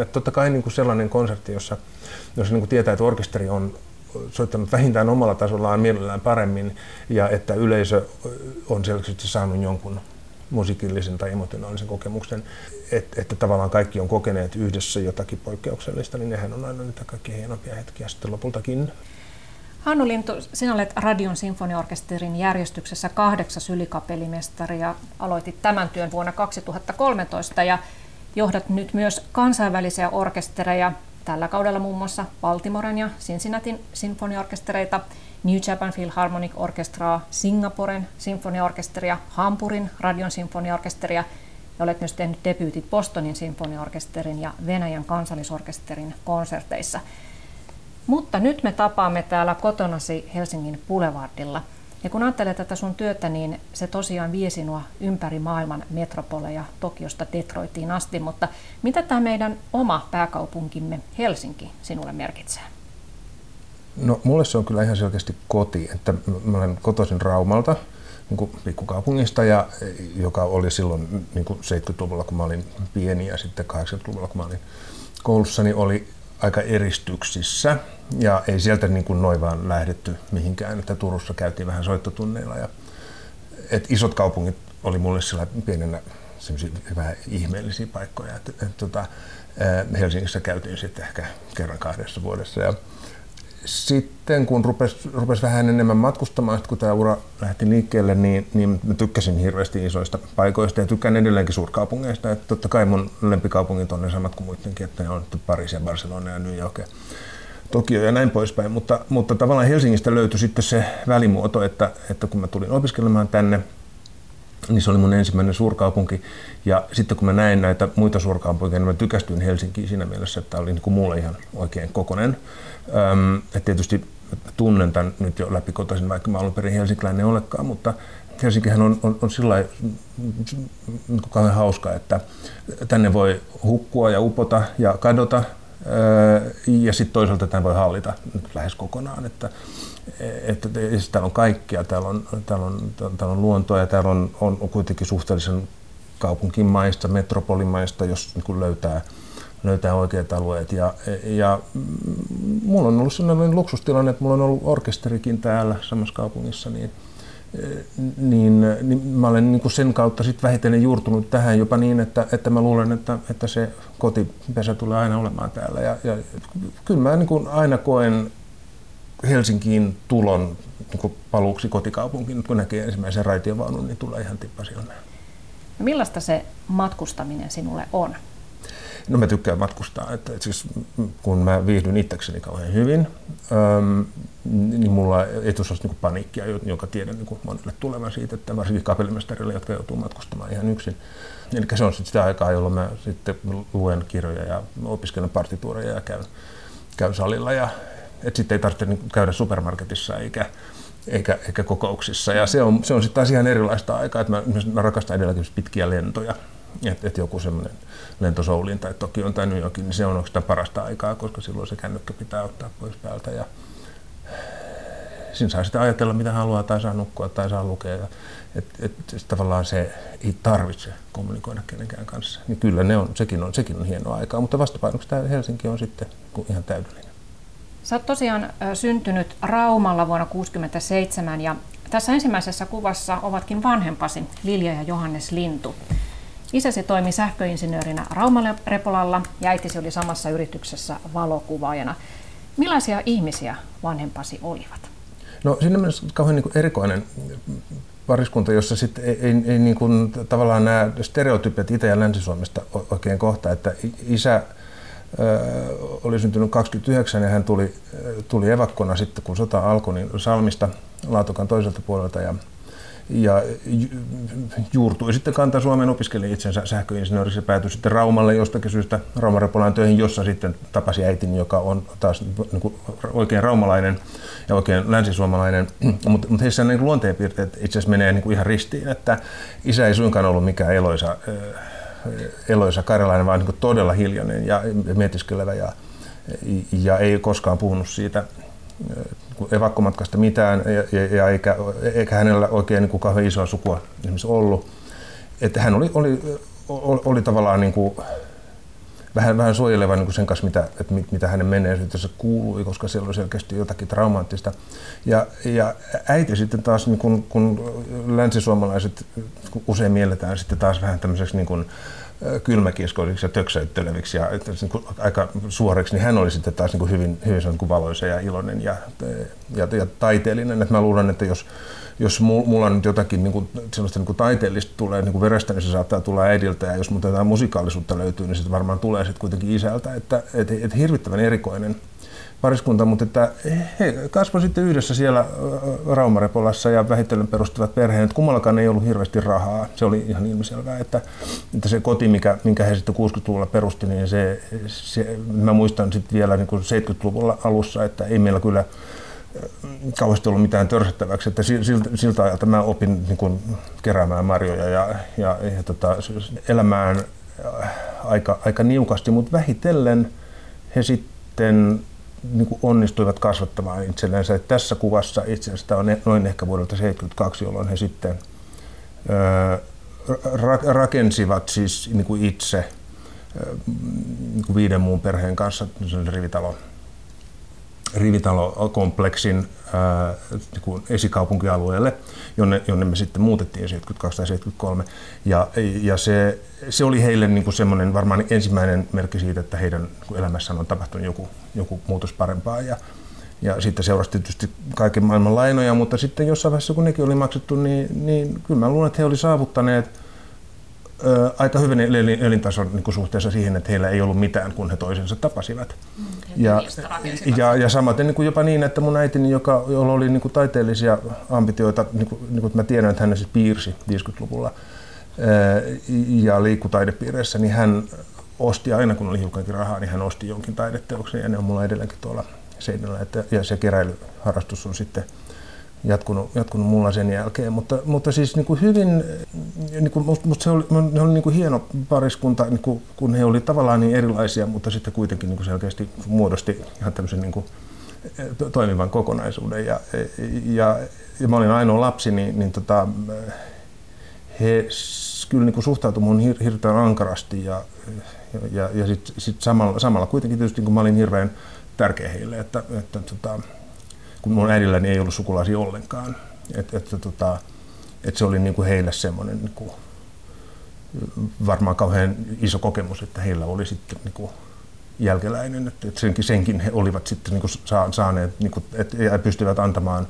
Että totta kai niin kuin sellainen konsertti, jossa, jossa niin kuin tietää, että orkesteri on soittanut vähintään omalla tasollaan mielellään paremmin ja että yleisö on selkeästi saanut jonkun musiikillisen tai emotionaalisen kokemuksen, että, että tavallaan kaikki on kokeneet yhdessä jotakin poikkeuksellista, niin nehän on aina niitä kaikki hienompia hetkiä sitten lopultakin. Hannu Lintu, sinä olet Radion sinfoniorkesterin järjestyksessä kahdeksas ylikapellimestari ja aloitit tämän työn vuonna 2013 ja johdat nyt myös kansainvälisiä orkestereja, tällä kaudella muun muassa Baltimoren ja Cincinnatin sinfoniorkestereita, New Japan Philharmonic Orchestraa, Singaporen sinfoniaorkesteria, Hampurin radion sinfoniaorkesteria ja olet myös tehnyt debyytit Bostonin sinfoniaorkesterin ja Venäjän kansallisorkesterin konserteissa. Mutta nyt me tapaamme täällä kotonasi Helsingin Boulevardilla. Ja kun ajattelee tätä sun työtä, niin se tosiaan vie sinua ympäri maailman metropoleja Tokiosta Detroitiin asti. Mutta mitä tämä meidän oma pääkaupunkimme Helsinki sinulle merkitsee? No mulle se on kyllä ihan selkeästi koti, että mä olen kotoisin Raumalta, niin kuin pikkukaupungista, ja, joka oli silloin niin kuin 70-luvulla, kun mä olin pieni, ja sitten 80-luvulla, kun mä olin koulussa, niin oli aika eristyksissä ja ei sieltä niin kuin noin vaan lähdetty mihinkään, että Turussa käytiin vähän soittotunneilla ja et isot kaupungit oli mulle sillä pienenä vähän ihmeellisiä paikkoja. Et, et, tota, Helsingissä käytiin sitten ehkä kerran kahdessa vuodessa ja sitten kun rupesi rupes vähän enemmän matkustamaan, kun tämä ura lähti liikkeelle, niin, niin mä tykkäsin hirveästi isoista paikoista ja tykkään edelleenkin suurkaupungeista. Että totta kai mun lempikaupungit on ne samat kuin muidenkin, että ne on Pariisi ja Barcelona ja New York ja Tokio ja näin poispäin. Mutta, mutta tavallaan Helsingistä löytyi sitten se välimuoto, että, että kun mä tulin opiskelemaan tänne, niin se oli mun ensimmäinen suurkaupunki. Ja sitten kun mä näin näitä muita suurkaupunkeja, niin mä tykästyin Helsinkiin siinä mielessä, että tämä oli niin kuin mulle ihan oikein kokonen. Öm, että tietysti tunnen tämän nyt jo läpikotaisin, vaikka mä alun perin helsinkiläinen olekaan, mutta Helsinkihän on, on, on sillä niin kauhean hauska, että tänne voi hukkua ja upota ja kadota, ja sitten toisaalta tämän voi hallita lähes kokonaan. Että, että, että täällä on kaikkia, täällä on, täällä on, täällä on luontoa ja täällä on, on kuitenkin suhteellisen kaupunkimaista, metropolimaista, jos niin löytää löytää oikeat alueet. Ja, ja mulla on ollut sellainen luksustilanne, että mulla on ollut orkesterikin täällä samassa kaupungissa, niin, niin, niin mä olen niin kuin sen kautta sit vähitellen juurtunut tähän jopa niin, että, että mä luulen, että, että se kotipesä tulee aina olemaan täällä. Ja, ja kyllä mä niin kuin aina koen Helsinkiin tulon niin paluuksi kotikaupunkiin, kun näkee ensimmäisen raitiovaunun, niin tulee ihan tippasilmään. No millaista se matkustaminen sinulle on? No mä tykkään matkustaa, että, että siis kun mä viihdyn itsekseni kauhean hyvin, äm, niin mulla ei tuossa niin paniikkia, jonka tiedän niin monelle tulevan siitä, että varsinkin kapellimestarille, jotka joutuu matkustamaan ihan yksin. Eli se on sitten sitä aikaa, jolloin mä sitten luen kirjoja ja opiskelen partituureja ja käyn, käyn salilla. Ja, että sitten ei tarvitse niin käydä supermarketissa eikä, eikä, eikä kokouksissa. Ja se on, se on sitten taas ihan erilaista aikaa, että mä, mä rakastan edelläkin pitkiä lentoja. Että et joku semmoinen lento Souliin tai Tokioon tai New Yorkin, niin se on oikeastaan parasta aikaa, koska silloin se kännykkä pitää ottaa pois päältä. Ja siinä saa sitten ajatella, mitä haluaa, tai saa nukkua, tai saa lukea. Että et, et, tavallaan se ei tarvitse kommunikoida kenenkään kanssa. Niin kyllä ne on, sekin, on, sekin on hienoa aikaa, mutta vastapainoksi tämä Helsinki on sitten ihan täydellinen. Sä oot tosiaan syntynyt Raumalla vuonna 1967 ja tässä ensimmäisessä kuvassa ovatkin vanhempasi Lilja ja Johannes Lintu. Isäsi toimi sähköinsinöörinä Raumarepolalla ja äitisi oli samassa yrityksessä valokuvaajana. Millaisia ihmisiä vanhempasi olivat? No siinä on kauhean niin erikoinen pariskunta, jossa sitten ei, ei, ei niin kuin, tavallaan nämä stereotypiat Itä- ja Länsi-Suomesta oikein kohta, että isä oli syntynyt 29 ja hän tuli, tuli evakkona sitten, kun sota alkoi, niin Salmista Laatokan toiselta puolelta ja ja juurtui sitten Kanta-Suomeen, opiskeli itsensä sähköinsinööriksi ja päätyi sitten Raumalle jostakin syystä Raumarepolaan töihin, jossa sitten tapasi äitini, joka on taas niin kuin oikein raumalainen ja oikein länsisuomalainen, mutta mut heissä niin luonteenpiirteet itse asiassa menee niin kuin ihan ristiin, että isä ei suinkaan ollut mikään eloisa, eloisa karjalainen, vaan niin todella hiljainen ja mietiskelevä ja, ja ei koskaan puhunut siitä evakkomatkasta mitään ja, ja, ja eikä, eikä hänellä oikein niin kauhean isoa sukua ollut. Että hän oli, oli, oli, oli tavallaan niin kuin vähän, vähän suojeleva niin kuin sen kanssa, mitä, että mit, mitä hänen menneisyydessä kuului, koska siellä oli selkeästi jotakin traumaattista. Ja, ja äiti sitten taas, niin kun, kun länsisuomalaiset usein mielletään sitten taas vähän tämmöiseksi niin kuin, kylmäkiskoisiksi ja töksäytteleviksi ja niin kuin aika suoreksi, niin hän oli sitten taas niin kuin hyvin, hyvin valoisa ja iloinen ja, ja, ja taiteellinen. Että mä luulen, että jos, jos mulla nyt jotakin niin kuin, sellaista niin kuin taiteellista tulee niin kuin verestä, niin se saattaa tulla äidiltä, ja jos mutta jotain musikaalisuutta löytyy, niin se varmaan tulee sitten kuitenkin isältä, että, että, että hirvittävän erikoinen pariskunta, mutta että he kasvoivat sitten yhdessä siellä Raumarepolassa ja vähitellen perustivat perheen. Että kummallakaan ei ollut hirveästi rahaa. Se oli ihan ilmiselvää, että, että se koti, mikä, minkä he sitten 60-luvulla perusti, niin se, se mä muistan sitten vielä niin kuin 70-luvulla alussa, että ei meillä kyllä kauheasti ollut mitään törsättäväksi. Että siltä, siltä ajalta mä opin niin kuin keräämään marjoja ja, ja, ja tota, elämään aika, aika niukasti, mutta vähitellen he sitten niin kuin onnistuivat kasvattamaan itsellensä. Että tässä kuvassa itse asiassa on noin ehkä vuodelta 1972, jolloin he sitten ra- rakensivat siis niin kuin itse niin kuin viiden muun perheen kanssa rivitalo rivitalokompleksin ää, niin esikaupunkialueelle, jonne, jonne me sitten muutettiin 72 tai 73. Ja, ja se, se oli heille niin kuin semmoinen varmaan ensimmäinen merkki siitä, että heidän elämässään on tapahtunut joku, joku muutos parempaa. Ja, ja sitten seurasi tietysti kaiken maailman lainoja, mutta sitten jossain vaiheessa, kun nekin oli maksettu, niin, niin kyllä mä luulen, että he olivat saavuttaneet – aika hyvin elintason niin kuin suhteessa siihen, että heillä ei ollut mitään, kun he toisensa tapasivat. Mm, ja, ja, ja samaten niin kuin jopa niin, että mun äitini, joka, jolla oli niin kuin taiteellisia ambitioita, niin kuin, niin kuin mä tiedän, että hän siis piirsi 50-luvulla ja liikkui taidepiireissä, niin hän osti aina, kun oli hiukankin rahaa, niin hän osti jonkin taideteoksen ja ne on mulla edelleenkin tuolla seinällä. Että, ja se keräilyharrastus on sitten jatkunut, jatkunut mulla sen jälkeen. Mutta, mutta siis niin kuin hyvin, niin kuin, musta se oli, ne oli niin kuin hieno pariskunta, niin kuin, kun he olivat tavallaan niin erilaisia, mutta sitten kuitenkin niin kuin selkeästi muodosti ihan tämmöisen niin kuin, toimivan kokonaisuuden. Ja, ja, ja mä olin ainoa lapsi, niin, niin tota, he kyllä niin kuin suhtautui mun hir, hirveän ankarasti ja, ja, ja sitten sit samalla, samalla kuitenkin tietysti niin kuin mä olin hirveän tärkeä heille, että, että tota, kun mun äidilläni ei ollut sukulaisia ollenkaan. Et, et, tota, et se oli niin kuin heille semmoinen niin kuin, varmaan kauhean iso kokemus, että heillä oli sitten niin kuin, jälkeläinen, että, että senkin, senkin he olivat sitten niin kuin, saaneet, niin kuin, että, ja pystyvät antamaan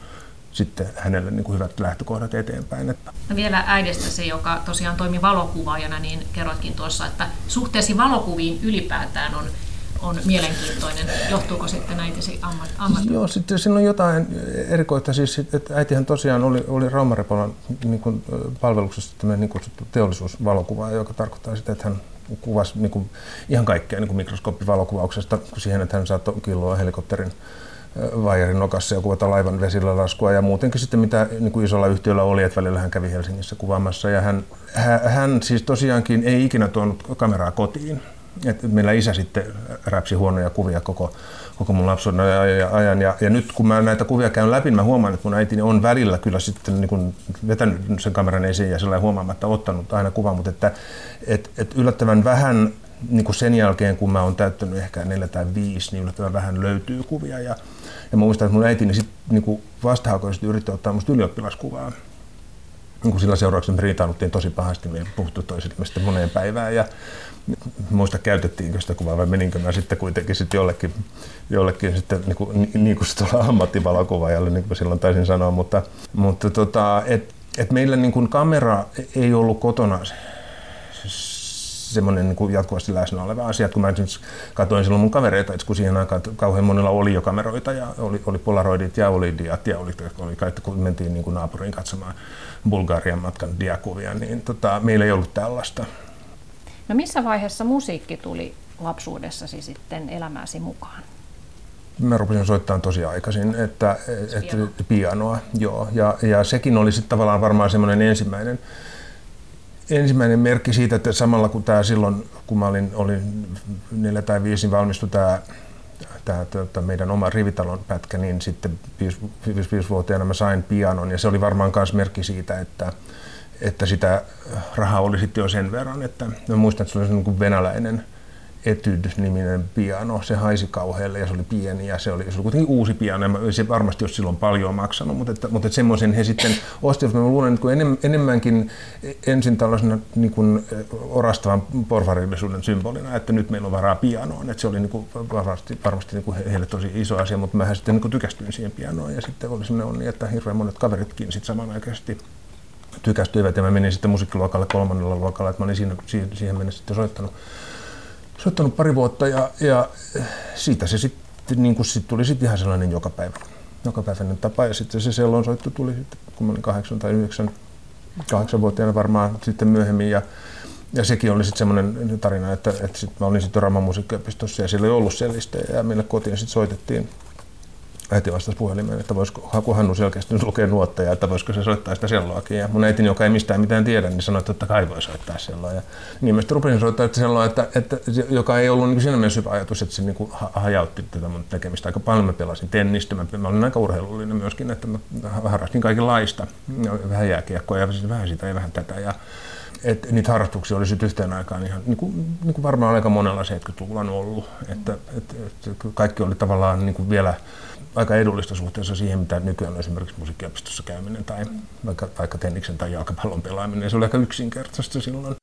sitten hänelle niin kuin hyvät lähtökohdat eteenpäin. No vielä äidestäsi, joka tosiaan toimi valokuvaajana, niin kerroitkin tuossa, että suhteesi valokuviin ylipäätään on on mielenkiintoinen. Johtuuko sitten äitisi ammat? Joo, sitten siinä on jotain erikoista. Siis, että äitihän tosiaan oli, oli Raumarepolan niin kuin, palveluksessa tämmöinen niin kutsuttu teollisuusvalokuva, joka tarkoittaa sitä, että hän kuvasi niin kuin, ihan kaikkea niin kuin mikroskooppivalokuvauksesta siihen, että hän saattoi killoa helikopterin vaijarin nokassa ja kuvata laivan vesillä laskua ja muutenkin sitten mitä niin kuin isolla yhtiöllä oli, että välillä hän kävi Helsingissä kuvaamassa ja hän, hän siis tosiaankin ei ikinä tuonut kameraa kotiin et meillä isä sitten räpsi huonoja kuvia koko, koko mun lapsuuden ajan. Ja, ja, nyt kun mä näitä kuvia käyn läpi, mä huomaan, että mun äitini on välillä kyllä sitten niin kun vetänyt sen kameran esiin ja sillä huomaamatta ottanut aina kuvan, mutta että et, et yllättävän vähän niin kuin sen jälkeen, kun mä oon täyttänyt ehkä neljä tai viisi, niin yllättävän vähän löytyy kuvia. Ja, ja mä muistan, että mun äitini sitten niin vastahakoisesti yritti ottaa musta ylioppilaskuvaa niin kuin sillä seurauksella me riitaannuttiin tosi pahasti, me ei puhuttu toisille sitten moneen päivään ja muista käytettiinkö sitä kuvaa vai meninkö mä sitten kuitenkin sitten jollekin, jollekin sitten niin kuin, niin kuin tuolla ammattivalokuvaajalle, niin kuin silloin taisin sanoa, mutta, mutta tota, et, et meillä niin kuin kamera ei ollut kotona semmoinen niin jatkuvasti läsnä oleva asia. Kun mä esimerkiksi katsoin silloin mun kavereita, kun siihen aikaan kauhean monilla oli jo kameroita ja oli, oli polaroidit ja oli diat ja oli, oli kaikki, kun mentiin niin kuin naapuriin katsomaan Bulgarian matkan diakuvia, niin tota, meillä ei ollut tällaista. No missä vaiheessa musiikki tuli lapsuudessasi sitten elämääsi mukaan? Mä rupesin soittamaan tosi aikaisin, että, että pianoa. pianoa joo. Ja, ja sekin oli sitten tavallaan varmaan semmoinen ensimmäinen, ensimmäinen merkki siitä, että samalla kun tämä silloin, kun mä olin, olin neljä tai viisi, valmistui tämä tämä tuota, meidän oma rivitalon pätkä, niin sitten 55-vuotiaana mä sain pianon ja se oli varmaan myös merkki siitä, että, että sitä rahaa oli sitten jo sen verran, että mä muistan, että se oli niin kuin venäläinen Etude-niminen piano, se haisi kauhealle ja se oli pieni ja se oli, se oli kuitenkin uusi piano, se varmasti olisi silloin paljon maksanut, mutta, että, mutta että semmoisen he sitten ostivat. Mä luulen, että enem, enemmänkin ensin tällaisena niin kuin orastavan porvarillisuuden symbolina, että nyt meillä on varaa pianoon, että se oli niin kuin varmasti, varmasti niin kuin heille tosi iso asia, mutta mä sitten niin kuin tykästyin siihen pianoon. Ja sitten oli semmoinen onni, että hirveän monet kaveritkin sitten samanaikaisesti tykästyivät ja mä menin sitten musiikkiluokalle kolmannella luokalla, että mä olin siinä, siihen mennessä sitten soittanut soittanut pari vuotta ja, ja siitä se sitten niin kuin sit tuli sitten ihan sellainen joka päivä, jokapäiväinen tapa. Ja sitten se sellon soitto tuli sitten, kun mä olin kahdeksan tai yhdeksän, kahdeksan vuotiaana varmaan sitten myöhemmin. Ja, ja sekin oli sitten semmoinen tarina, että, että sit mä olin sitten Raman musiikkiopistossa ja siellä ei ollut sellistä ja meille kotiin sitten soitettiin äiti vastasi puhelimeen, että voisiko Haku Hannu selkeästi lukea nuotteja, että voisiko se soittaa sitä selloakin. Ja mun äitini, joka ei mistään mitään tiedä, niin sanoi, että kai voi soittaa selloa. Ja niin mä rupesin soittaa että selloa, että, että, joka ei ollut niin siinä mielessä hyvä ajatus, että se niin hajautti tätä mun tekemistä. Aika paljon mä pelasin tennistä, mä, mä olin aika urheilullinen myöskin, että mä harrastin kaikenlaista. Vähän jääkiekkoa ja vähän sitä ja vähän tätä. Ja, et niitä harrastuksia oli yhteen aikaan ihan, niin kuin, niin kuin varmaan aika monella 70-luvulla on ollut. Että, et, et, kaikki oli tavallaan niin kuin vielä aika edullista suhteessa siihen, mitä nykyään on esimerkiksi musiikkiopistossa käyminen tai vaikka, vaikka tenniksen tai jalkapallon pelaaminen. Se oli aika yksinkertaista silloin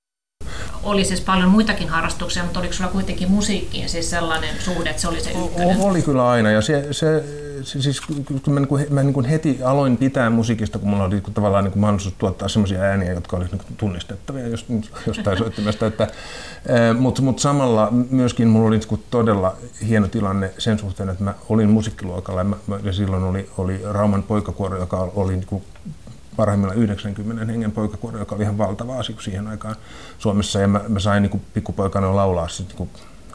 oli siis paljon muitakin harrastuksia, mutta oliko sulla kuitenkin musiikkiin siis sellainen suhde, että se oli se ykkönen? Oli kyllä aina ja se, se, se siis kun mä, niin kuin, mä niin kuin heti aloin pitää musiikista, kun mulla oli niin tavallaan niin kuin mahdollisuus tuottaa sellaisia ääniä, jotka olisivat niin tunnistettavia jostain soittimesta. Että, mutta, mutta samalla myöskin mulla oli niin todella hieno tilanne sen suhteen, että mä olin musiikkiluokalla ja, mä, ja silloin oli, oli Rauman poikakuoro, joka oli niin kuin parhaimmillaan 90 hengen poikakuoro, joka oli ihan valtava asia siihen aikaan Suomessa. Ja mä, mä sain niin pikkupoikana laulaa sitten niin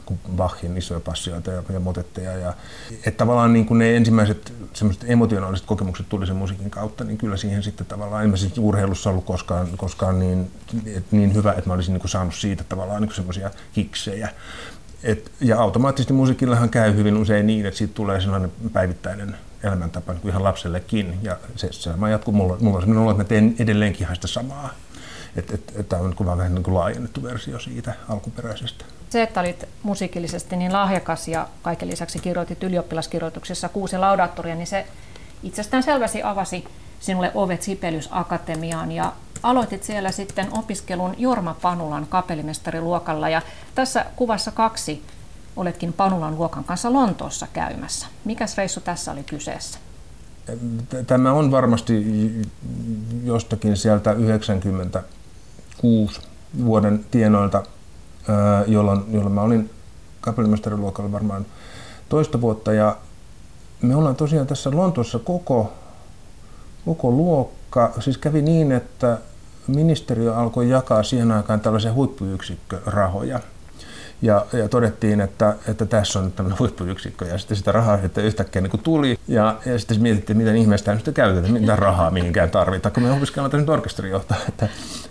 kuin Bachin isoja passioita ja, ja motetteja. Ja, että tavallaan niin kuin ne ensimmäiset semmoiset emotionaaliset kokemukset tuli sen musiikin kautta, niin kyllä siihen sitten tavallaan, en mä siis urheilussa ollut koskaan, koskaan niin, et, niin hyvä, että mä olisin niin kuin saanut siitä tavallaan niin semmoisia kiksejä. Et, ja automaattisesti musiikillahan käy hyvin usein niin, että siitä tulee sellainen päivittäinen elämäntapa niin kuin ihan lapsellekin. Ja se, se sama jatkuu. Mulla, mulla on sellainen olo, että mä teen edelleenkin ihan sitä samaa. Että et, et, tämä on niin vaan vähän niin kuin laajennettu versio siitä alkuperäisestä. Se, että olit musiikillisesti niin lahjakas ja kaiken lisäksi kirjoitit ylioppilaskirjoituksessa kuusi laudaattoria, niin se itsestään selvästi avasi sinulle ovet Sipelius Akatemiaan ja aloitit siellä sitten opiskelun Jorma Panulan kapellimestariluokalla ja tässä kuvassa kaksi oletkin Panulan luokan kanssa Lontoossa käymässä. Mikäs reissu tässä oli kyseessä? Tämä on varmasti jostakin sieltä 96 vuoden tienoilta, jolloin, jolloin mä olin kapellimestariluokalla varmaan toista vuotta. Ja me ollaan tosiaan tässä Lontoossa koko, koko luokka. Siis kävi niin, että ministeriö alkoi jakaa siihen aikaan tällaisia huippuyksikkörahoja – ja, ja todettiin, että, että tässä on nyt tämmöinen huippuyksikkö. Ja sitten sitä rahaa sitten yhtäkkiä niin tuli. Ja, ja sitten mietittiin, miten ihmeestä nyt käytetään, mitä rahaa mihinkään tarvitaan, kun me opiskellaan tässä nyt orkesterijohtaja, että,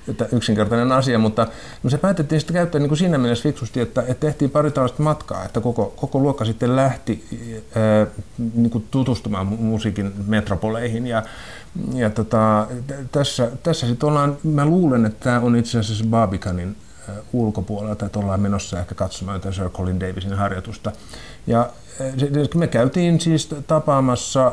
että yksinkertainen asia, mutta no se päätettiin sitten käyttää niin kuin siinä mielessä fiksusti, että, että tehtiin pari tällaista matkaa, että koko, koko luokka sitten lähti ää, niin kuin tutustumaan musiikin metropoleihin. Ja ja tota, tässä, tässä sitten ollaan, mä luulen, että tämä on itse asiassa Barbikanin ulkopuolelta, että ollaan menossa ehkä katsomaan jotain Sir Colin Davisin harjoitusta. Ja me käytiin siis tapaamassa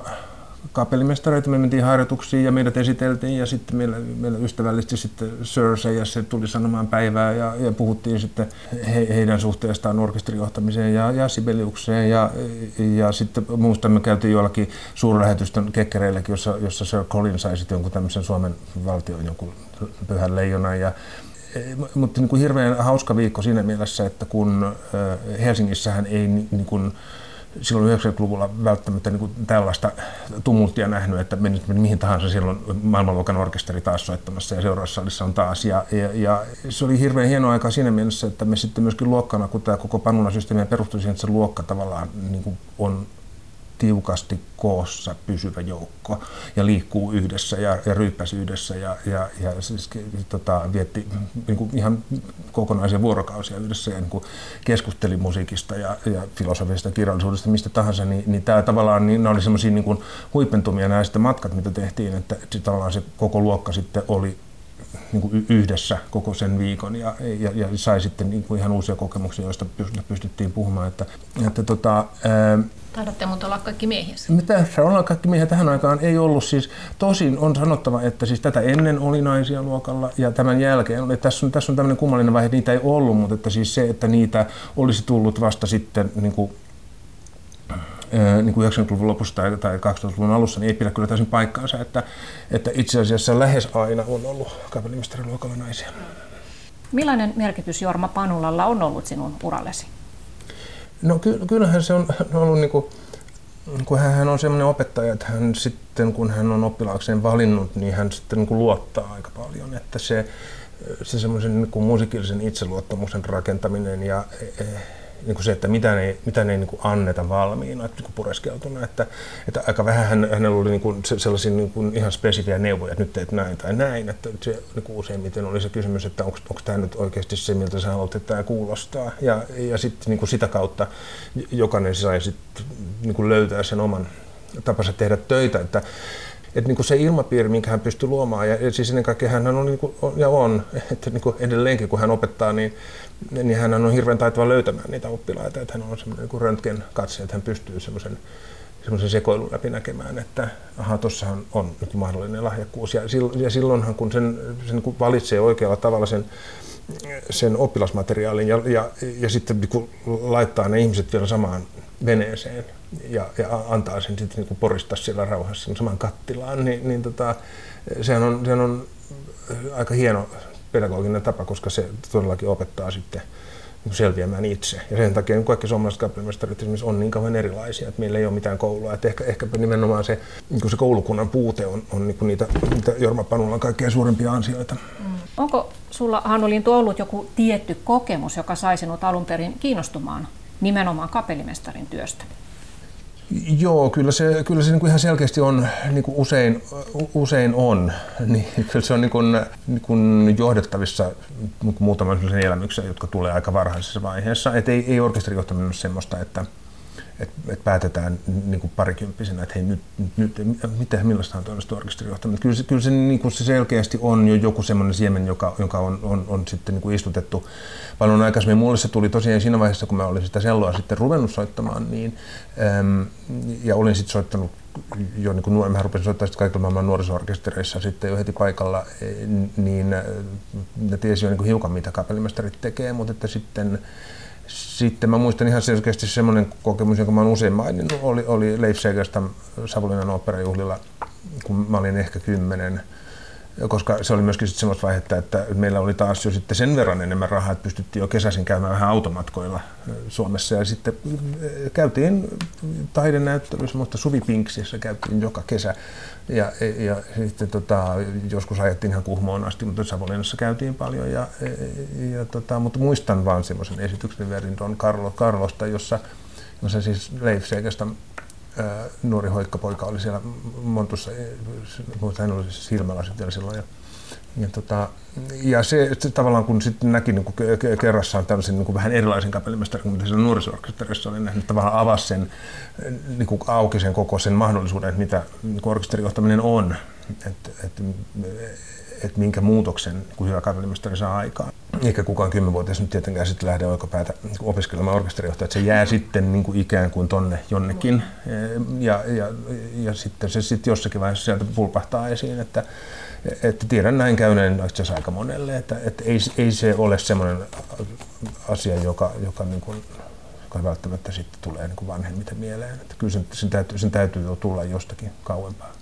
kapellimestareita, me mentiin harjoituksiin ja meidät esiteltiin ja sitten meillä, meillä ystävällisesti sitten Sir ja se tuli sanomaan päivää ja, ja puhuttiin sitten he, heidän suhteestaan orkesterijohtamiseen ja, ja Sibeliukseen ja, ja sitten muistan me käytiin jollakin suurlähetystön kekkereilläkin, jossa, jossa Sir Colin sai sitten jonkun tämmöisen Suomen valtion jonkun pyhän leijonan ja mutta niin kuin hirveän hauska viikko siinä mielessä, että kun Helsingissähän ei niin kuin, silloin 90-luvulla välttämättä niin kuin tällaista tumulttia nähnyt, että menisi mihin tahansa silloin maailmanluokan orkesteri taas soittamassa ja seuraavassa salissa on taas. Ja, ja, ja, se oli hirveän hieno aika siinä mielessä, että me sitten myöskin luokkana, kun tämä koko Panula-systeemi perustui siihen, että se luokka tavallaan niin kuin on tiukasti koossa pysyvä joukko ja liikkuu yhdessä ja, ja ryyppäsi yhdessä ja, ja, ja siis, tota, vietti niin kuin ihan kokonaisia vuorokausia yhdessä ja niin kuin keskusteli musiikista ja, ja filosofiasta, kirjallisuudesta, mistä tahansa, niin, niin tämä tavallaan niin, oli semmoisia niin huipentumia näistä matkat, mitä tehtiin, että, että tavallaan se koko luokka sitten oli niin kuin yhdessä koko sen viikon ja, ja, ja sai sitten niin kuin ihan uusia kokemuksia, joista pystyttiin puhumaan. Että, että tota, ää, Taidatte mutta olla kaikki miehiä. Mitä ollaan kaikki miehiä tähän aikaan ei ollut. Siis, tosin on sanottava, että siis tätä ennen oli naisia luokalla ja tämän jälkeen oli. Tässä on, tässä on tämmöinen kummallinen vaihe, että niitä ei ollut, mutta että siis se, että niitä olisi tullut vasta sitten niin kuin, niin kuin 90-luvun lopussa tai, tai 2000-luvun alussa, niin ei pidä kyllä täysin paikkaansa, että, että itse asiassa lähes aina on ollut luokalla naisia. Millainen merkitys Jorma Panulalla on ollut sinun urallesi? No ky- kyllähän se on ollut niin kuin, kun hän on sellainen opettaja, että hän sitten kun hän on oppilaakseen valinnut, niin hän sitten niin kuin luottaa aika paljon, että se, se semmoisen niin musiikillisen itseluottamuksen rakentaminen ja e, niin kuin se, että mitä ne, mitä ne ei niin kuin anneta valmiina, että, niin pureskeltuna. Että, että aika vähän hän, hänellä oli niin kuin sellaisia niin kuin ihan spesifiä neuvoja, että nyt teet näin tai näin. Että se niin kuin useimmiten oli se kysymys, että onko, onko tämä nyt oikeasti se, miltä sä haluat, että tämä kuulostaa. Ja, ja sitten niin kuin sitä kautta jokainen sai sit, niin kuin löytää sen oman tapansa tehdä töitä. Että, että niin kuin se ilmapiiri, minkä hän pystyi luomaan, ja, ja siis ennen kaikkea hän on, niin kuin, ja on, että niin kuin edelleenkin kun hän opettaa, niin niin hän on hirveän taitava löytämään niitä oppilaita, että hän on semmoinen niin röntgen katse, että hän pystyy semmoisen semmoisen sekoilun läpi näkemään, että aha, tuossahan on nyt mahdollinen lahjakkuus. Ja, ja silloinhan, kun sen, sen kun valitsee oikealla tavalla sen, sen oppilasmateriaalin ja, ja, ja sitten kun laittaa ne ihmiset vielä samaan veneeseen ja, ja antaa sen sitten niin poristaa siellä rauhassa sen saman kattilaan, niin, niin tota, sehän, on, sehän on aika hieno pedagoginen tapa, koska se todellakin opettaa sitten niin selviämään itse. Ja sen takia niin kaikki suomalaiset kapellimestarit esimerkiksi on niin kauhean erilaisia, että meillä ei ole mitään koulua. Että ehkä, ehkä nimenomaan se, niin se koulukunnan puute on, on niin niitä, niitä Jorma Panulla kaikkein suurimpia ansioita. Mm. Onko sulla, Hannu Lintu, ollut joku tietty kokemus, joka sai sinut alun perin kiinnostumaan nimenomaan kapellimestarin työstä? Joo, kyllä se, kyllä se niin kuin ihan selkeästi on, niin kuin usein, usein on. Niin, kyllä se on niin kuin, niin kuin johdettavissa niin muutaman elämyksen, jotka tulee aika varhaisessa vaiheessa. Et ei, ei orkesterijohtaminen ole semmoista, että, että, että päätetään niin kuin parikymppisenä, että hei nyt, nyt mitä, millaista on toinen orkesterijohtaminen. Kyllä se, kyllä se, niin kuin se selkeästi on jo joku semmoinen siemen, joka, joka on, on, on sitten niin kuin istutettu paljon aikaisemmin. Mulle se tuli tosiaan siinä vaiheessa, kun mä olin sitä selloa sitten ruvennut soittamaan, niin, äm, ja olin sitten soittanut jo niin kuin mä rupesin soittaa sitten kaikilla maailman nuorisorkestereissa sitten jo heti paikalla, e, niin ne tiesi jo niin kuin hiukan mitä kapellimestarit tekee, mutta että sitten sitten mä muistan ihan selkeästi semmoinen kokemus, jonka mä oon usein maininnut, oli, oli Leif Segerstam Savonlinnan oopperajuhlilla, kun mä olin ehkä kymmenen koska se oli myöskin semmoista vaihetta, että meillä oli taas jo sitten sen verran enemmän rahaa, että pystyttiin jo kesäisin käymään vähän automatkoilla Suomessa. Ja sitten käytiin taidenäyttelyssä, mutta Suvi Pinksissä käytiin joka kesä. Ja, ja sitten tota, joskus ajettiin ihan Kuhmoon asti, mutta Savonlinnassa käytiin paljon. Ja, ja tota, mutta muistan vaan semmoisen esityksen Verin Don Carlo, Carlosta, jossa, jossa siis Leif Segestä nuori hoikkapoika oli siellä Montussa, mutta hän oli siis silmälasit vielä silloin. Ja, ja, tota, ja se, se, tavallaan kun sitten näki niin kuin kerrassaan tällaisen niin kuin vähän erilaisen kapellimestarin kuin siellä nuorisorkesterissa oli nähnyt, tavallaan avasi sen niin kuin auki sen koko sen mahdollisuuden, että mitä niin orkesterijohtaminen on. Että, että, että minkä muutoksen kun hyvä kapellimestari saa aikaan. Eikä kukaan kymmenvuotias nyt tietenkään sitten lähde oikopäätä opiskelemaan orkesterijohtajaa, että se jää sitten niin kuin ikään kuin tonne jonnekin ja, ja, ja sitten se sitten jossakin vaiheessa sieltä pulpahtaa esiin, että, että tiedän näin käyneen itse asiassa aika monelle, että, että ei, ei se ole semmoinen asia, joka, joka, niin kuin, joka välttämättä sitten tulee niin kuin vanhemmiten mieleen. Että kyllä sen, sen, täytyy, sen täytyy jo tulla jostakin kauempaa.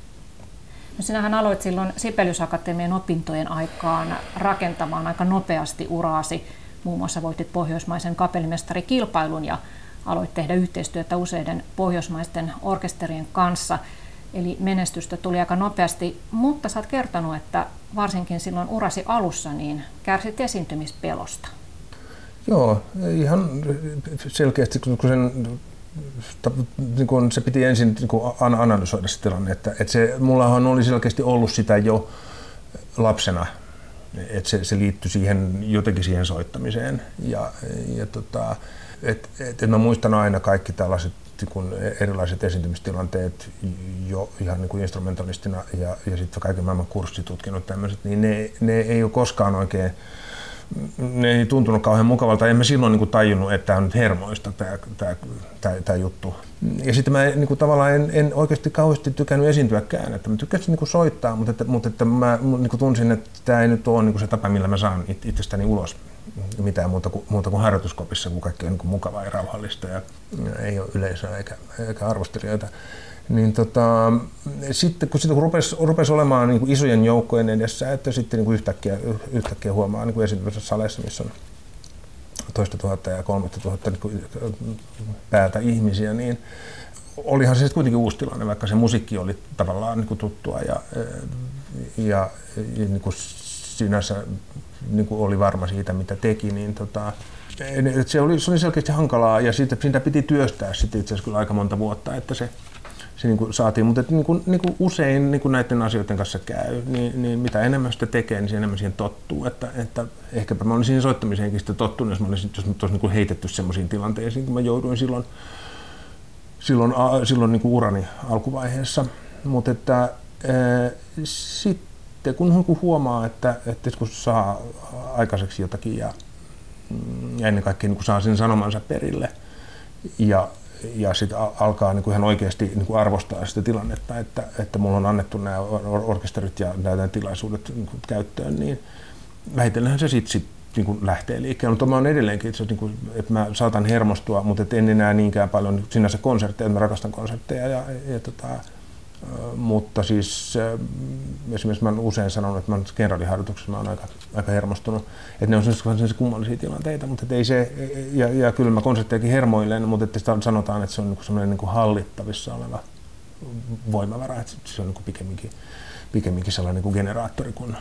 No sinähän aloit silloin Sibeliusakatemian opintojen aikaan rakentamaan aika nopeasti uraasi. Muun muassa voitit pohjoismaisen kapellimestarikilpailun ja aloit tehdä yhteistyötä useiden pohjoismaisten orkesterien kanssa. Eli menestystä tuli aika nopeasti, mutta sä oot kertonut, että varsinkin silloin urasi alussa niin kärsit esiintymispelosta. Joo, ihan selkeästi, kun sen niin kun se piti ensin niin kun analysoida se tilanne, että, että se, mullahan oli selkeästi ollut sitä jo lapsena, että se, se liittyi siihen, jotenkin siihen soittamiseen. Ja, ja tota, et, et, et mä muistan aina kaikki tällaiset kun erilaiset esiintymistilanteet jo ihan niin kuin instrumentalistina ja, ja sitten kaiken maailman kurssitutkinnot tämmöiset, niin ne, ne ei ole koskaan oikein ne ei tuntunut kauhean mukavalta. En mä silloin niin kuin tajunnut, että tämä on nyt hermoista tämä, tämä, tämä, tämä juttu. Ja sitten mä niin kuin, tavallaan en, en, oikeasti kauheasti tykännyt esiintyäkään. Että mä tykkäsin niin soittaa, mutta, että, mutta että mä niin kuin tunsin, että tämä ei nyt ole niin kuin se tapa, millä mä saan itsestäni ulos mitään muuta kuin, muuta kuin harjoituskopissa, kun kaikki on niin kuin mukavaa ja rauhallista ja ei ole yleisöä eikä, eikä arvostelijoita. Niin tota, sitten kun, sitten kun rupesi, rupesi olemaan niin kuin isojen joukkojen edessä, että sitten niin kuin yhtäkkiä, yhtäkkiä huomaa niin esiintyvissä saleissa, missä on toista tuhatta ja kolmatta tuhatta niin päätä ihmisiä, niin olihan se sitten kuitenkin uusi tilanne, vaikka se musiikki oli tavallaan niin kuin tuttua ja, ja, ja niin kuin sinänsä niin kuin oli varma siitä, mitä teki, niin tota, se oli, se oli selkeästi hankalaa ja siitä, siitä piti työstää sitten itse asiassa kyllä aika monta vuotta, että se, se niin kuin saatiin. Mutta niin kuin, niin kuin usein niin kuin näiden asioiden kanssa käy, niin, niin mitä enemmän sitä tekee, niin enemmän siihen tottuu. Että, että ehkäpä mä olisin soittamiseenkin sitä tottunut, jos mä olisin, jos mä olisin niin kuin heitetty sellaisiin tilanteisiin, kun mä jouduin silloin, silloin, silloin niin kuin urani alkuvaiheessa. Mutta että ää, sitten kun huomaa, että, että kun saa aikaiseksi jotakin ja, ja ennen kaikkea niin kun saa sen sanomansa perille ja ja sitten alkaa niin kuin ihan oikeasti niin kuin arvostaa sitä tilannetta, että, että mulla on annettu nämä orkesterit ja nämä tilaisuudet niin kuin käyttöön, niin vähitellähän se sitten sit, niin kuin lähtee liikkeelle. Mutta mä oon edelleenkin itse niin kuin, että mä saatan hermostua, mutta en enää niinkään paljon sinänsä konsertteja, mä rakastan konsertteja ja, ja, ja tota, mutta siis esimerkiksi mä usein sanonut, että mä olen kenraaliharjoituksessa mä olen aika, aika hermostunut, että ne on sellaisia kummallisia tilanteita, mutta ei se, ja, ja kyllä mä konserttejakin hermoilen, mutta että sitä sanotaan, että se on niin sellainen niin hallittavissa oleva voimavara, että se on niin pikemminkin, pikemminkin sellainen niin generaattori kuin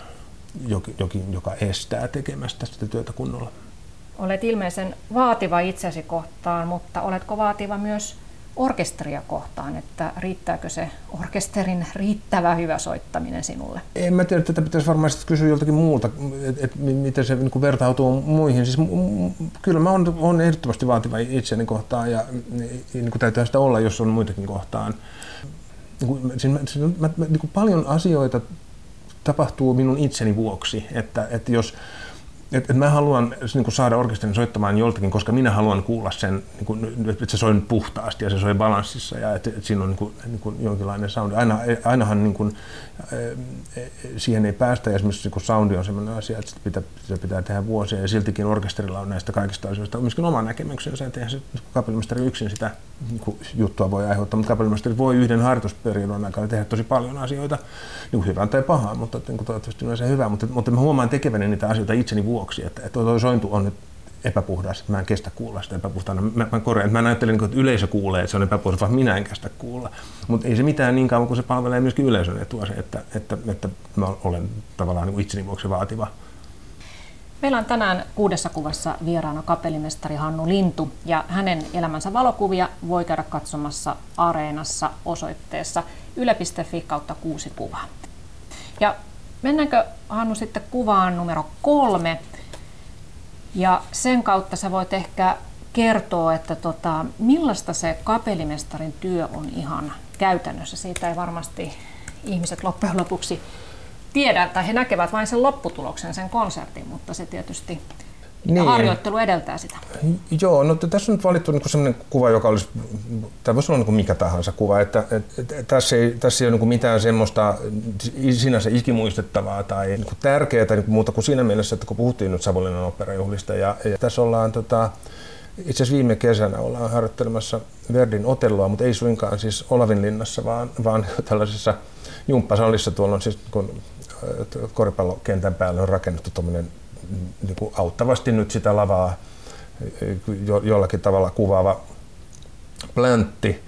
jokin, joka estää tekemästä sitä työtä kunnolla. Olet ilmeisen vaativa itsesi kohtaan, mutta oletko vaativa myös orkesteria kohtaan, että riittääkö se orkesterin riittävä hyvä soittaminen sinulle? En mä tiedä, tätä pitäisi varmaan kysyä joltakin muulta, että et, miten se niin vertautuu muihin. Siis, m- kyllä mä oon, oon ehdottomasti vaativa itseni kohtaan ja niin kuin täytyy sitä olla, jos on muitakin kohtaan. Niin kuin, siis, siis, mä, mä, niin kuin paljon asioita tapahtuu minun itseni vuoksi, että, että jos et, et mä haluan niin kuin saada orkesterin soittamaan joltakin, koska minä haluan kuulla sen, niin kuin, että se soi puhtaasti ja se soi balanssissa ja että, että siinä on niin kuin, niin kuin jonkinlainen soundi. Aina, ainahan niin kuin, siihen ei päästä ja esimerkiksi niin soundi on sellainen asia, että sitä pitää, sitä pitää tehdä vuosia ja siltikin orkesterilla on näistä kaikista asioista myöskin oma näkemyksensä, että eihän se kapellimestari yksin sitä niin kuin, juttua voi aiheuttaa, mutta kapellimestari voi yhden harjoitusperiodin aikana tehdä tosi paljon asioita, niin hyvää tai pahaa, mutta niin kuin, toivottavasti on se hyvä, mutta, mutta mä huomaan tekeväni niitä asioita itseni vuoksi, että, tuo sointu on nyt epäpuhdas, että mä en kestä kuulla sitä epäpuhtaana. Mä, mä, korjaan, mä en ajattele, että yleisö kuulee, että se on epäpuhdas, vaan minä en kestä kuulla. Mutta ei se mitään niin kauan, kun se palvelee myöskin yleisön etua se, että, että, että mä olen tavallaan niin itseni vuoksi vaativa. Meillä on tänään kuudessa kuvassa vieraana kapellimestari Hannu Lintu ja hänen elämänsä valokuvia voi käydä katsomassa Areenassa osoitteessa yle.fi kautta kuusi kuvaa. Ja mennäänkö Hannu sitten kuvaan numero kolme, ja sen kautta sä voit ehkä kertoa, että tota, millaista se kapellimestarin työ on ihan käytännössä. Siitä ei varmasti ihmiset loppujen lopuksi tiedä, tai he näkevät vain sen lopputuloksen, sen konsertin, mutta se tietysti niin. harjoittelu edeltää sitä. Joo, no tässä on nyt valittu niin sellainen kuva, joka olisi, tämä voisi olla niin mikä tahansa kuva, että, että, että tässä, ei, tässä ei ole niin mitään semmoista sinänsä ikimuistettavaa tai niin kuin tärkeää niin kuin muuta kuin siinä mielessä, että kun puhuttiin nyt Savonlinnan operajuhlista ja, ja tässä ollaan tota, itse asiassa viime kesänä ollaan harjoittelemassa Verdin Otelloa, mutta ei suinkaan siis Olavinlinnassa, vaan, vaan tällaisessa jumppasalissa tuolla on siis kun koripallokentän päälle on rakennettu tuommoinen niin kuin auttavasti nyt sitä lavaa jo, jollakin tavalla kuvaava pläntti,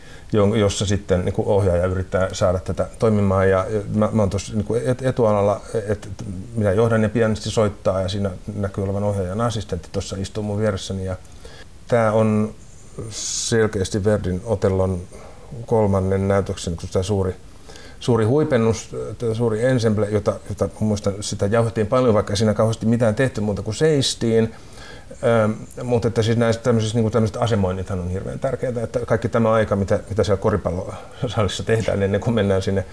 jossa sitten niin ohjaaja yrittää saada tätä toimimaan. Ja mä, mä oon tuossa niin etualalla, että minä johdan ja pianisti soittaa ja siinä näkyy olevan ohjaajan assistentti tuossa istuu mun vieressäni. Ja tämä on selkeästi Verdin Otellon kolmannen näytöksen tämä suuri suuri huipennus, suuri ensemble, jota, jota muistan, sitä jauhettiin paljon, vaikka siinä kauheasti mitään tehty muuta kuin seistiin. Öö, mutta että siis näistä tämmöisistä, niin tämmöiset asemoinnithan on hirveän tärkeää, että kaikki tämä aika, mitä, mitä siellä koripallosalissa tehdään ennen kuin mennään sinne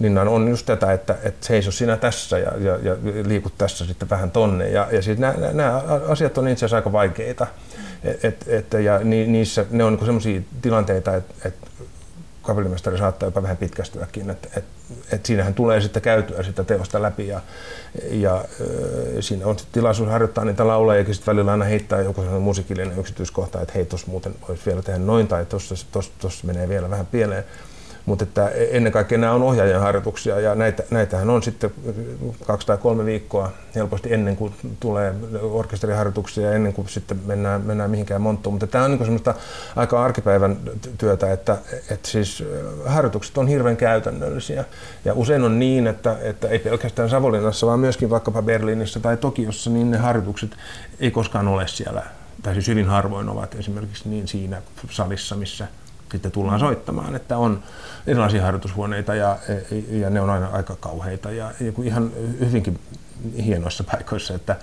linnaan, on just tätä, että, että seiso sinä tässä ja, ja, ja liikut tässä sitten vähän tonne. Ja, ja siis nämä, nämä asiat on itse asiassa aika vaikeita. Et, et, ja niissä, ne on niin sellaisia tilanteita, että et kapellimestari saattaa jopa vähän pitkästyäkin, että et, et siinähän tulee sitten käytyä sitä teosta läpi ja, ja ö, siinä on tilaisuus harjoittaa niitä lauleja sitten välillä aina heittää joku sellainen musiikillinen yksityiskohta, että hei, tuossa muuten voisi vielä tehdä noin tai tuossa menee vielä vähän pieleen. Mutta että ennen kaikkea nämä on ohjaajan harjoituksia ja näitä, näitähän on sitten kaksi tai kolme viikkoa helposti ennen kuin tulee orkesteriharjoituksia ja ennen kuin sitten mennään, mennään mihinkään monttuun. Mutta tämä on niin semmoista aika arkipäivän työtä, että, että siis harjoitukset on hirveän käytännöllisiä. Ja usein on niin, että, että ei pelkästään Savonlinnassa, vaan myöskin vaikkapa Berliinissä tai Tokiossa, niin ne harjoitukset ei koskaan ole siellä, tai siis hyvin harvoin ovat esimerkiksi niin siinä salissa, missä sitten tullaan soittamaan, että on erilaisia harjoitushuoneita ja, ja ne on aina aika kauheita ja, ihan hyvinkin hienoissa paikoissa, että,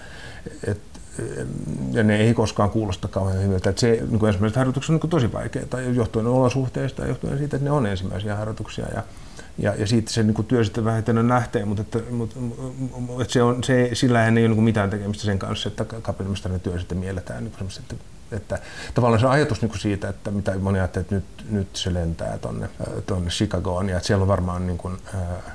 et, ja ne ei koskaan kuulosta kauhean hyvältä. Että se, niin kuin ensimmäiset harjoitukset on niin tosi vaikeita johtuen olosuhteista ja johtuen siitä, että ne on ensimmäisiä harjoituksia. Ja, ja, ja siitä se niin työ sitten vähitellen nähtee, mutta, että, mutta, että se on, se, sillä ei ole niin mitään tekemistä sen kanssa, että kapellimestarin työ sitten mielletään niin että että tavallaan se ajatus niin kuin siitä, että mitä moni ajattelee, että nyt, nyt se lentää tuonne tonne Chicagoon ja että siellä on varmaan niin kuin, ää,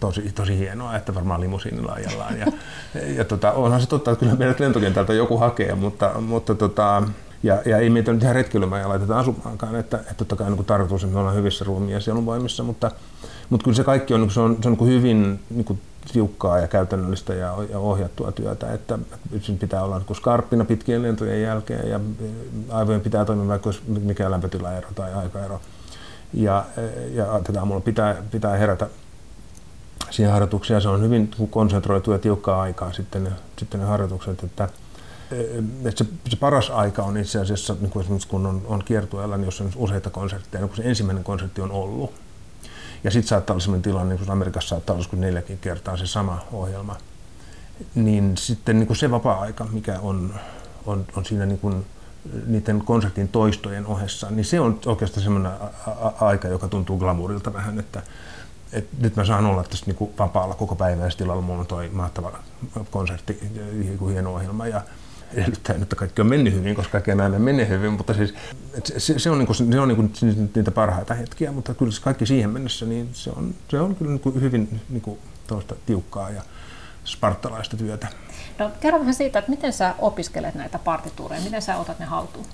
tosi, tosi hienoa, että varmaan limusiinilla ajellaan. Ja, ja tota, onhan se totta, että kyllä meidät lentokentältä joku hakee, mutta, mutta tota, ja, ja ei meitä nyt ihan retkeilymään ja laiteta asumaankaan, että, että totta kai niin tarkoitus, että me ollaan hyvissä ruumia ja siellä on voimissa, mutta, mutta kyllä se kaikki on, se on, se on niin hyvin niin kuin tiukkaa ja käytännöllistä ja, ja ohjattua työtä, että yksin pitää olla niin skarppina pitkien lentojen jälkeen ja aivojen pitää toimia vaikka mikä lämpötilaero tai aikaero. Ja, ja tätä aamulla pitää, pitää herätä siihen harjoituksiin ja se on hyvin konsentroitu ja tiukkaa aikaa sitten ne, sitten ne harjoitukset, että, että se, se, paras aika on itse asiassa, niin kuin kun on, on kiertueella, niin jos on useita konsertteja, niin kun se ensimmäinen konsertti on ollut, ja sitten saattaa olla sellainen tilanne, niin kun Amerikassa saattaa olla neljäkin kertaa se sama ohjelma, niin sitten niin kuin se vapaa-aika, mikä on, on, on siinä niin kuin niiden konsertin toistojen ohessa, niin se on oikeastaan semmoinen aika, joka tuntuu glamourilta vähän, että et nyt mä saan olla tässä niinku vapaalla koko päivän ja tilalla mulla on toi mahtava konsertti, hieno ohjelma. Ja, edellyttäen, että kaikki on mennyt hyvin, koska kaikki aina menee hyvin, mutta siis se, se on, niin kuin, se on niin kuin niitä parhaita hetkiä, mutta kyllä se kaikki siihen mennessä, niin se on, se on kyllä niin kuin hyvin niin kuin tiukkaa ja spartalaista työtä. No kerro vähän siitä, että miten sä opiskelet näitä partituureja, miten sä otat ne haltuun?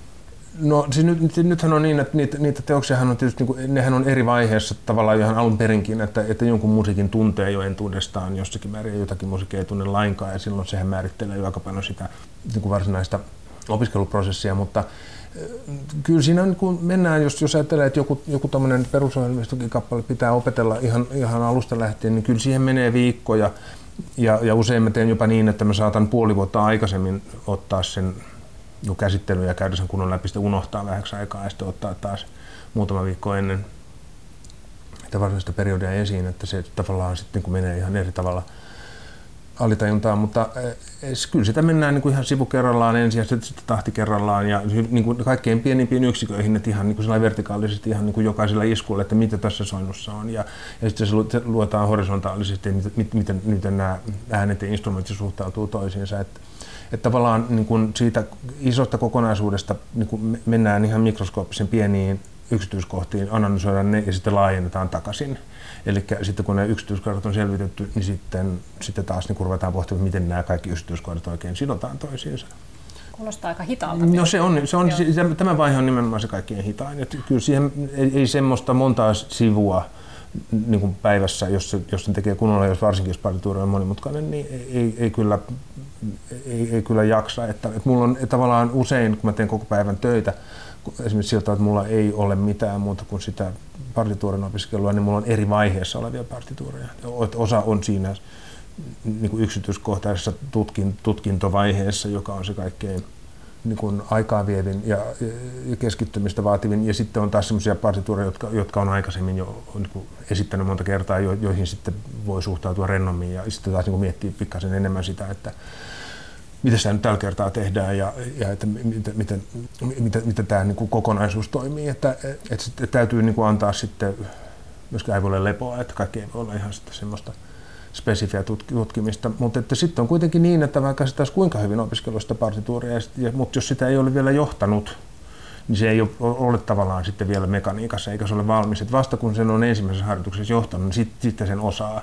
No siis nyt, nythän on niin, että niitä, niitä teoksia on tietysti, niin nehän on eri vaiheessa tavallaan ihan alun perinkin, että, että jonkun musiikin tuntee jo entuudestaan jossakin määrin ja jotakin musiikkia ei tunne lainkaan ja silloin sehän määrittelee jo aika paljon sitä niin kuin varsinaista opiskeluprosessia, mutta kyllä siinä on, kun mennään, jos, jos ajattelee, että joku, joku tämmöinen perusohjelmistokappale pitää opetella ihan, ihan alusta lähtien, niin kyllä siihen menee viikkoja. Ja, ja usein mä teen jopa niin, että mä saatan puoli vuotta aikaisemmin ottaa sen jo käsittely ja käydä sen kunnon läpi, sitten unohtaa vähäksi aikaa ja sitten ottaa taas muutama viikko ennen että varsinaista periodia esiin, että se tavallaan sitten kun menee ihan eri tavalla alitajuntaan, mutta eh, kyllä sitä mennään niin kuin ihan sivu kerrallaan ensin ja sitten, tahti kerrallaan ja niin kuin kaikkein pienimpiin yksiköihin, että ihan niin kuin vertikaalisesti ihan niin kuin jokaisella iskulla, että mitä tässä soinnussa on ja, ja sitten se luetaan horisontaalisesti, että miten, miten, miten nämä äänet ja instrumentit suhtautuu toisiinsa. Että, että tavallaan niin kuin siitä isosta kokonaisuudesta niin kuin mennään ihan mikroskooppisen pieniin yksityiskohtiin, analysoidaan ne ja sitten laajennetaan takaisin. Eli sitten kun ne yksityiskohdat on selvitetty, niin sitten, sitten taas niin ruvetaan pohtimaan, miten nämä kaikki yksityiskohdat oikein sidotaan toisiinsa. Kuulostaa aika hitaalta. No se on, se on tämä vaihe on nimenomaan se kaikkien hitain. Että kyllä siihen ei, ei semmoista montaa sivua niin kuin päivässä, jos se, jos sen tekee kunnolla, jos varsinkin jos partituuri on monimutkainen, niin ei, ei, kyllä, ei, ei kyllä jaksa. Että, että mulla on tavallaan usein, kun mä teen koko päivän töitä, esimerkiksi siltä, että mulla ei ole mitään muuta kuin sitä partituurin opiskelua, niin mulla on eri vaiheessa olevia partituureja. Osa on siinä niin kuin yksityiskohtaisessa tutkin, tutkintovaiheessa, joka on se kaikkein niin kuin aikaa vievin ja, keskittymistä vaativin. Ja sitten on taas sellaisia partituureja, jotka, jotka on aikaisemmin jo niin kuin esittänyt monta kertaa, jo, joihin sitten voi suhtautua rennommin ja sitten taas niin kuin miettiä pikkasen enemmän sitä, että miten sitä nyt tällä kertaa tehdään ja, ja että miten, miten, miten, miten tämä niin kuin kokonaisuus toimii. Että, että, että täytyy niin kuin antaa sitten myöskään aivoille lepoa, että kaikki ei voi olla ihan sitten semmoista spesifiä tutkimista, mutta että sitten on kuitenkin niin, että vaikka sitä kuinka hyvin opiskellut sitä partituuria, mutta jos sitä ei ole vielä johtanut, niin se ei ole, tavallaan sitten vielä mekaniikassa eikä se ole valmis. Että vasta kun sen on ensimmäisessä harjoituksessa johtanut, niin sitten, sitten sen osaa.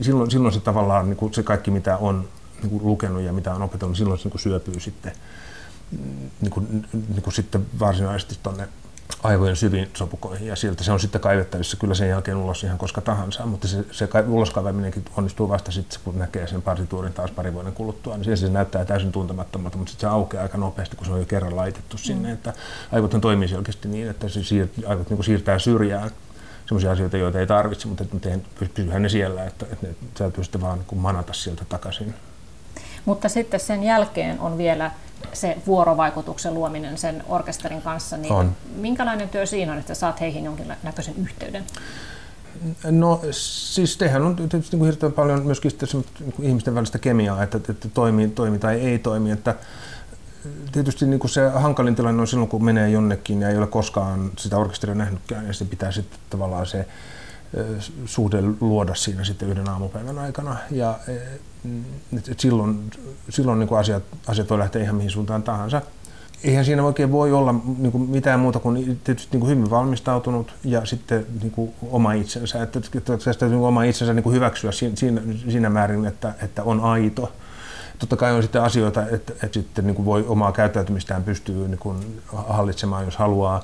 Silloin, silloin se tavallaan niin kuin se kaikki, mitä on niin kuin lukenut ja mitä on opetellut, silloin se niin kuin syöpyy sitten, niin kuin, niin kuin sitten varsinaisesti tuonne aivojen syviin sopukoihin ja sieltä se on sitten kaivettavissa kyllä sen jälkeen ulos ihan koska tahansa, mutta se, se uloskaivaminenkin onnistuu vasta sitten, kun näkee sen partituurin taas pari vuoden kuluttua, niin se näyttää täysin tuntemattomalta, mutta sitten se aukeaa aika nopeasti, kun se on jo kerran laitettu sinne, mm. että aivot toimii selkeästi niin, että se siir- aivot niin siirtää syrjään sellaisia asioita, joita ei tarvitse, mutta pysyyhän ne siellä, että, että ne täytyy sitten vaan niin manata sieltä takaisin. Mutta sitten sen jälkeen on vielä se vuorovaikutuksen luominen sen orkesterin kanssa, niin on. minkälainen työ siinä on, että saat heihin jonkinnäköisen yhteyden? No siis tehän on tietysti niin hirveän paljon myöskin niin ihmisten välistä kemiaa, että, että toimii, toimii tai ei toimi. Että tietysti niin kuin se hankalin tilanne on silloin, kun menee jonnekin ja ei ole koskaan sitä orkesteria nähnytkään, ja se pitää sitten tavallaan se suhde luoda siinä sitten yhden aamupäivän aikana. Ja et, et silloin, silloin niin kuin asiat, asiat voi lähteä ihan mihin suuntaan tahansa. Eihän siinä oikein voi olla niin kuin mitään muuta kuin tietysti niin kuin hyvin valmistautunut ja sitten niin kuin oma itsensä. Että, että tästä niin oma itsensä niin kuin hyväksyä siinä, siinä määrin, että, että on aito. Totta kai on sitten asioita, että, että sitten niin kuin voi omaa käyttäytymistään pystyy niin kuin hallitsemaan, jos haluaa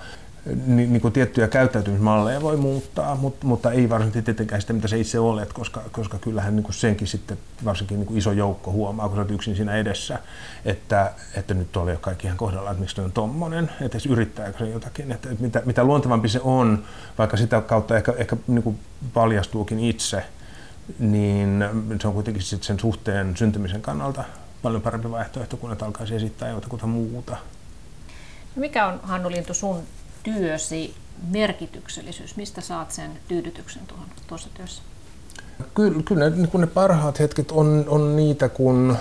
niin, niin kuin tiettyjä käyttäytymismalleja voi muuttaa, mutta, mutta ei varsinkin tietenkään sitä, mitä se itse olet, koska, koska kyllähän niin kuin senkin sitten varsinkin niin kuin iso joukko huomaa, kun olet yksin siinä edessä, että, että nyt oli jo kaikki ihan kohdalla, että miksi on tommonen, että edes yrittääkö se jotakin, että, että mitä, mitä luontevampi se on, vaikka sitä kautta ehkä, ehkä niin kuin paljastuukin itse, niin se on kuitenkin sitten sen suhteen syntymisen kannalta paljon parempi vaihtoehto, kun et alkaisi esittää jotakuta muuta. Mikä on Hannu Lintu sun työsi merkityksellisyys? Mistä saat sen tyydytyksen tuohon, tuossa työssä? Kyllä, kyllä ne, niin ne parhaat hetket on, on niitä, kun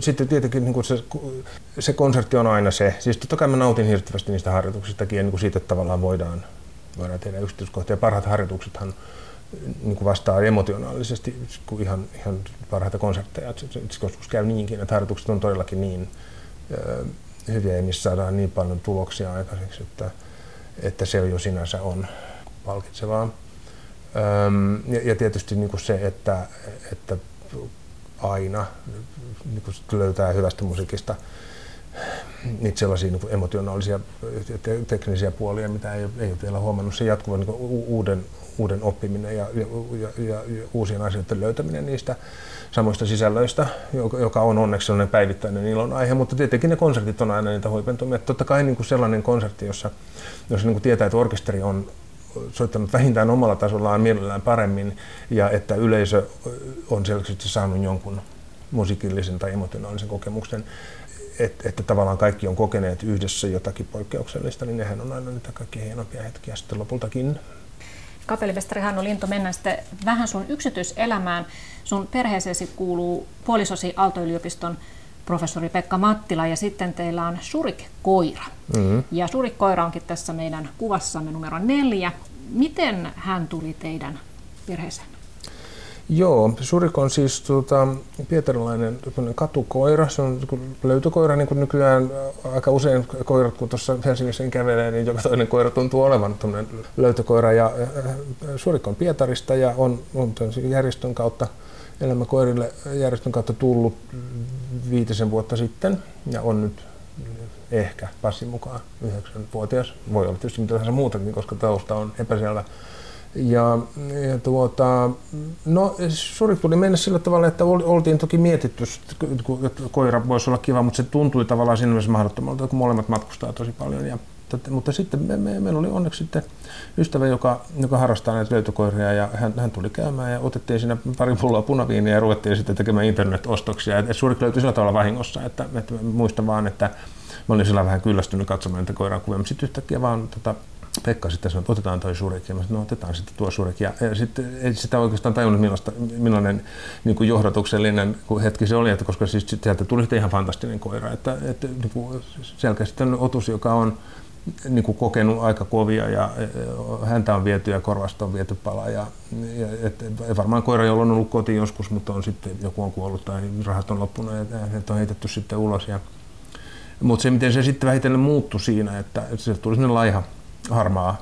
sitten tietenkin niin kuin se, se konsertti on aina se. Siis totta kai mä nautin hirveästi niistä harjoituksistakin ja niin kuin siitä että tavallaan voidaan, voidaan tehdä yksityiskohtia. Parhaat harjoituksethan niin kuin vastaa emotionaalisesti kuin ihan, ihan parhaita konsertteja. Se, se, se joskus käy niinkin, että harjoitukset on todellakin niin hyviä ja missä saadaan niin paljon tuloksia aikaiseksi, että, että se jo sinänsä on palkitsevaa. Ja, ja tietysti niin kuin se, että, että aina niin kuin löytää hyvästä musiikista niitä sellaisia niin emotionaalisia te- teknisiä puolia, mitä ei, ei ole vielä huomannut. Se jatkuva niin uuden, uuden oppiminen ja, ja, ja, ja uusien asioiden löytäminen niistä samoista sisällöistä, joka, joka on onneksi sellainen päivittäinen ilon aihe, mutta tietenkin ne konsertit on aina niitä huipentumia. Totta kai niin kuin sellainen konsertti, jossa, jossa niin kuin tietää, että orkesteri on soittanut vähintään omalla tasollaan mielellään paremmin ja että yleisö on selkeästi saanut jonkun musiikillisen tai emotionaalisen kokemuksen, että, että tavallaan kaikki on kokeneet yhdessä jotakin poikkeuksellista, niin nehän on aina niitä kaikki hienompia hetkiä sitten lopultakin. Kapellimestari Hannu Linto, mennään sitten vähän sun yksityiselämään. Sun perheeseesi kuuluu puolisosi Aalto-yliopiston professori Pekka Mattila ja sitten teillä on Surik-koira. Mm-hmm. Ja Surik-koira onkin tässä meidän kuvassamme numero neljä. Miten hän tuli teidän perheeseen? Joo, Surik on siis tuota, pietarilainen katukoira. Se on löytökoira, niin kuin nykyään aika usein koirat, kun tuossa Helsingissä kävelee, niin joka toinen koira tuntuu olevan löytökoira. Ja äh, Surik on Pietarista ja on, on järjestön kautta elämäkoirille järjestön kautta tullut viitisen vuotta sitten ja on nyt ehkä passin mukaan yhdeksänvuotias. Voi olla tietysti mitä tahansa muutakin, koska tausta on epäselvä. Ja, ja tuota, no Surik tuli mennä sillä tavalla, että oltiin toki mietitty, että koira voisi olla kiva, mutta se tuntui tavallaan siinä mielessä mahdottomalta, kun molemmat matkustaa tosi paljon. Ja, mutta sitten me, me, meillä oli onneksi sitten ystävä, joka, joka harrastaa näitä löytökoiria ja hän, hän tuli käymään ja otettiin siinä pari pulloa punaviiniä ja ruvettiin sitten tekemään internet-ostoksia. Et Surik löytyi sillä tavalla vahingossa, että, että muistan vaan, että mä olin sillä vähän kyllästynyt katsomaan niitä koiran kuvia, mutta sitten yhtäkkiä vaan tota, Pekka sitten sanoi, että otetaan toi surek, ja mä sanoin, no otetaan sitten tuo surek. Ja, ja sitten ei sitä oikeastaan tajunnut, millaista, millainen niin kuin johdatuksellinen hetki se oli, että koska siis sieltä tuli sitten ihan fantastinen koira, että, että niin kuin selkeästi otus, joka on niin kuin kokenut aika kovia ja häntä on viety ja korvasta on viety pala. Ja, ja et, varmaan koira, jolla on ollut koti joskus, mutta on sitten joku on kuollut tai rahat on loppunut ja hänet on heitetty sitten ulos. Ja, mutta se, miten se sitten vähitellen muuttui siinä, että, se tuli sellainen laiha, harmaa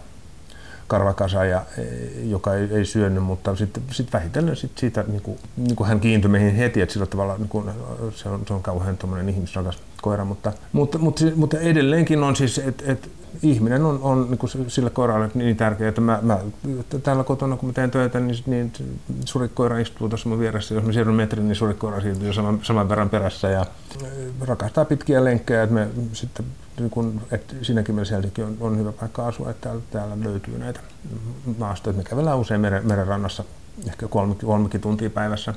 karvakasa, ja, e, joka ei, ei syönyt, mutta sitten sit vähitellen sit siitä niin kuin, niin kuin hän kiintyi meihin heti, että sillä tavalla niin kuin, se, on, se on kauhean ihmisrakas koira, mutta, mutta, mutta, mutta edelleenkin on siis, että et, ihminen on, on niin kuin sille koiralle niin tärkeä, että mä, mä täällä kotona kun mä teen töitä, niin, niin surikoira istuu tuossa mun vieressä. Jos mä siirryn metrin, niin surikoira siirtyy saman, saman verran perässä ja rakastaa pitkiä lenkkejä. Että me sitten, niin kun, että siinäkin mielessä on, on hyvä paikka asua, että täällä, täällä löytyy näitä maastoja. Me kävellään usein meren, merenrannassa ehkä kolme, kolmekin tuntia päivässä.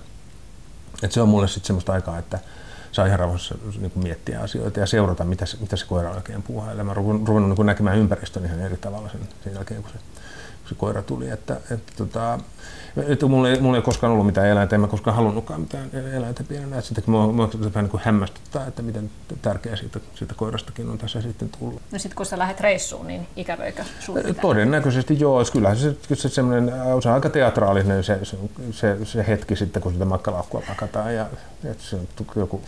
Et se on mulle sitten semmoista aikaa, että saa ihan rauhassa niin kuin miettiä asioita ja seurata, mitä se, mitä se koira oikein puuhailee. Mä oon ruvennut niin näkemään ympäristön ihan eri tavalla sen, sen jälkeen, kun se, kun se koira tuli. Että, että, tota, että mulla, ei, mulla ei koskaan ollut mitään eläintä, en mä koskaan halunnutkaan mitään eläintä pienenä. Sitäkin mua, mua vähän niin kuin hämmästyttää, että miten tärkeä siitä, siitä koirastakin on tässä sitten tullut. No sitten kun sä lähdet reissuun, niin ikävöikö sun Todennäköisesti joo. Kyllä se, se, semmoinen, se on aika teatraalinen se, se, se, hetki sitten, kun sitä makkalaukkua pakataan. Ja, että se on joku